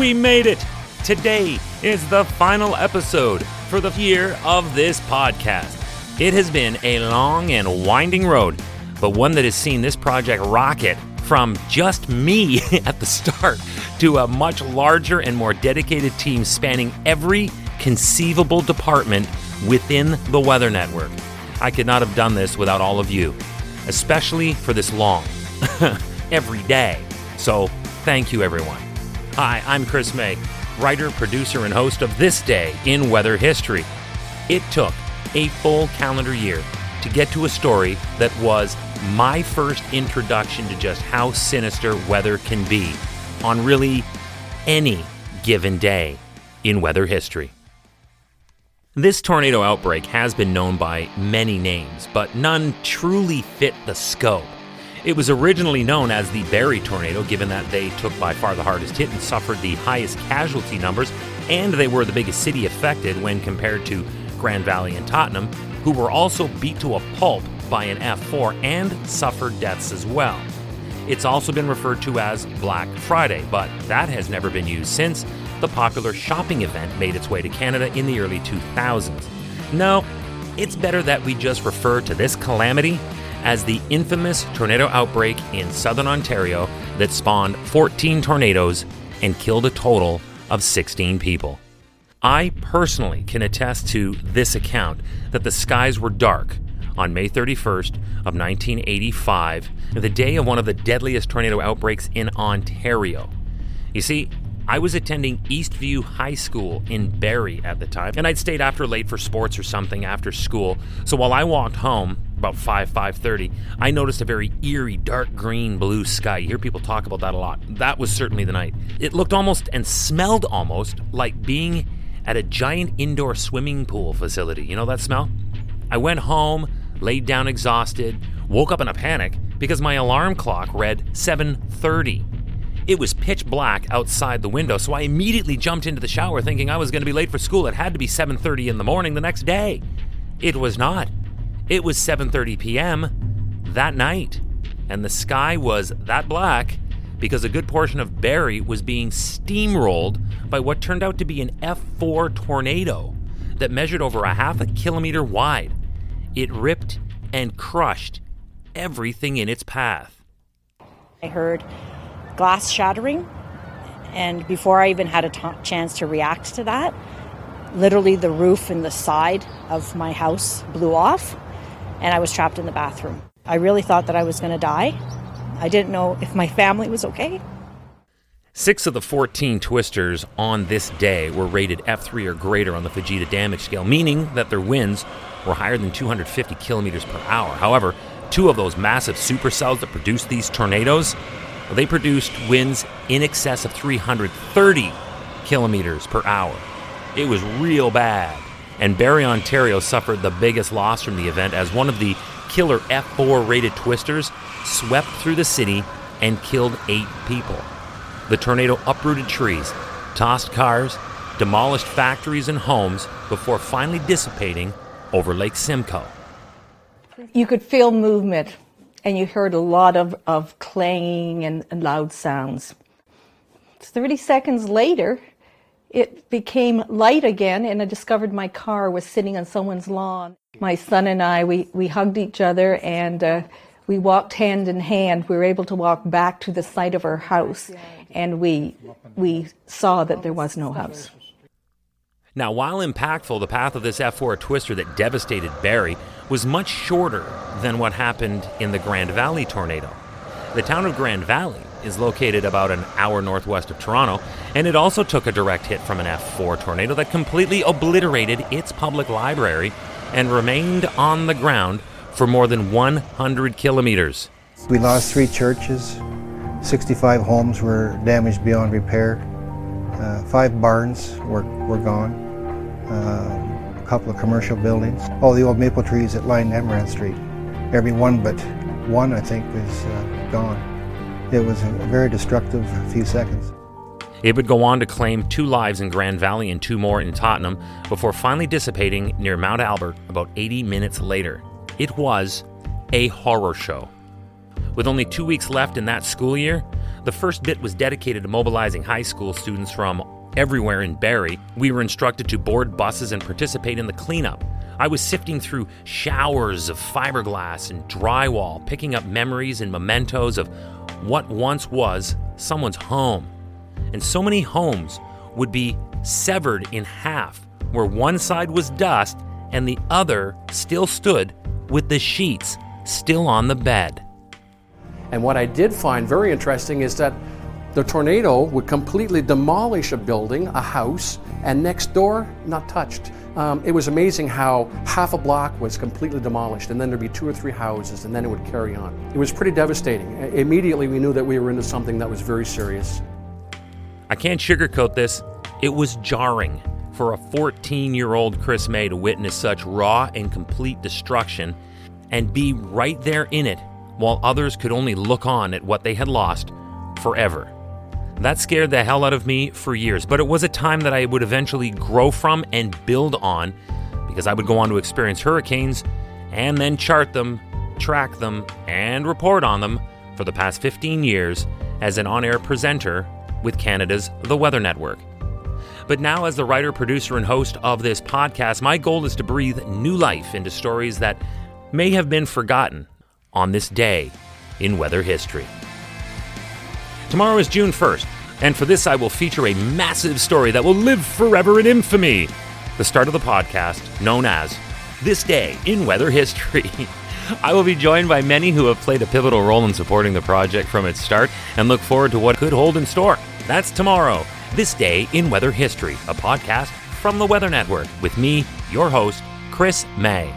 We made it! Today is the final episode for the year of this podcast. It has been a long and winding road, but one that has seen this project rocket from just me at the start to a much larger and more dedicated team spanning every conceivable department within the Weather Network. I could not have done this without all of you, especially for this long, every day. So, thank you, everyone. Hi, I'm Chris May, writer, producer, and host of This Day in Weather History. It took a full calendar year to get to a story that was my first introduction to just how sinister weather can be on really any given day in weather history. This tornado outbreak has been known by many names, but none truly fit the scope. It was originally known as the Barrie tornado, given that they took by far the hardest hit and suffered the highest casualty numbers, and they were the biggest city affected when compared to Grand Valley and Tottenham, who were also beat to a pulp by an F4 and suffered deaths as well. It's also been referred to as Black Friday, but that has never been used since the popular shopping event made its way to Canada in the early 2000s. No, it's better that we just refer to this calamity as the infamous tornado outbreak in southern Ontario that spawned 14 tornadoes and killed a total of 16 people. I personally can attest to this account that the skies were dark on May 31st of 1985, the day of one of the deadliest tornado outbreaks in Ontario. You see, I was attending Eastview High School in Barrie at the time, and I'd stayed after late for sports or something after school. So while I walked home, about 5 5:30 I noticed a very eerie dark green blue sky. You hear people talk about that a lot. That was certainly the night. It looked almost and smelled almost like being at a giant indoor swimming pool facility. You know that smell? I went home, laid down exhausted, woke up in a panic because my alarm clock read 7:30. It was pitch black outside the window, so I immediately jumped into the shower thinking I was going to be late for school. It had to be 7:30 in the morning the next day. It was not. It was 7:30 p.m. that night, and the sky was that black because a good portion of Barrie was being steamrolled by what turned out to be an F4 tornado that measured over a half a kilometer wide. It ripped and crushed everything in its path. I heard glass shattering, and before I even had a t- chance to react to that, literally the roof and the side of my house blew off and I was trapped in the bathroom. I really thought that I was going to die. I didn't know if my family was okay. Six of the 14 twisters on this day were rated F3 or greater on the Fujita damage scale, meaning that their winds were higher than 250 kilometers per hour. However, two of those massive supercells that produced these tornadoes, well, they produced winds in excess of 330 kilometers per hour. It was real bad and Barrie, Ontario suffered the biggest loss from the event as one of the killer F4 rated twisters swept through the city and killed eight people. The tornado uprooted trees, tossed cars, demolished factories and homes before finally dissipating over Lake Simcoe. You could feel movement, and you heard a lot of, of clanging and, and loud sounds. 30 seconds later, it became light again, and I discovered my car was sitting on someone's lawn. My son and I, we, we hugged each other and uh, we walked hand in hand. We were able to walk back to the site of our house, and we, we saw that there was no house. Now, while impactful, the path of this F4 twister that devastated Barrie was much shorter than what happened in the Grand Valley tornado. The town of Grand Valley is located about an hour northwest of Toronto, and it also took a direct hit from an F4 tornado that completely obliterated its public library and remained on the ground for more than 100 kilometers. We lost three churches, 65 homes were damaged beyond repair, uh, five barns were, were gone, uh, a couple of commercial buildings, all the old maple trees that lined Amaranth Street. Every one but one, I think, was uh, gone. It was a very destructive few seconds. It would go on to claim two lives in Grand Valley and two more in Tottenham before finally dissipating near Mount Albert about 80 minutes later. It was a horror show. With only two weeks left in that school year, the first bit was dedicated to mobilizing high school students from everywhere in Barrie. We were instructed to board buses and participate in the cleanup. I was sifting through showers of fiberglass and drywall, picking up memories and mementos of what once was someone's home. And so many homes would be severed in half, where one side was dust and the other still stood with the sheets still on the bed. And what I did find very interesting is that the tornado would completely demolish a building, a house, and next door, not touched. Um, it was amazing how half a block was completely demolished, and then there'd be two or three houses, and then it would carry on. It was pretty devastating. Immediately, we knew that we were into something that was very serious. I can't sugarcoat this. It was jarring for a 14 year old Chris May to witness such raw and complete destruction and be right there in it while others could only look on at what they had lost forever. That scared the hell out of me for years, but it was a time that I would eventually grow from and build on because I would go on to experience hurricanes and then chart them, track them, and report on them for the past 15 years as an on air presenter with Canada's The Weather Network. But now, as the writer, producer, and host of this podcast, my goal is to breathe new life into stories that may have been forgotten on this day in weather history. Tomorrow is June 1st, and for this I will feature a massive story that will live forever in infamy. The start of the podcast, known as This Day in Weather History. I will be joined by many who have played a pivotal role in supporting the project from its start and look forward to what could hold in store. That's tomorrow, This Day in Weather History, a podcast from the Weather Network with me, your host, Chris May.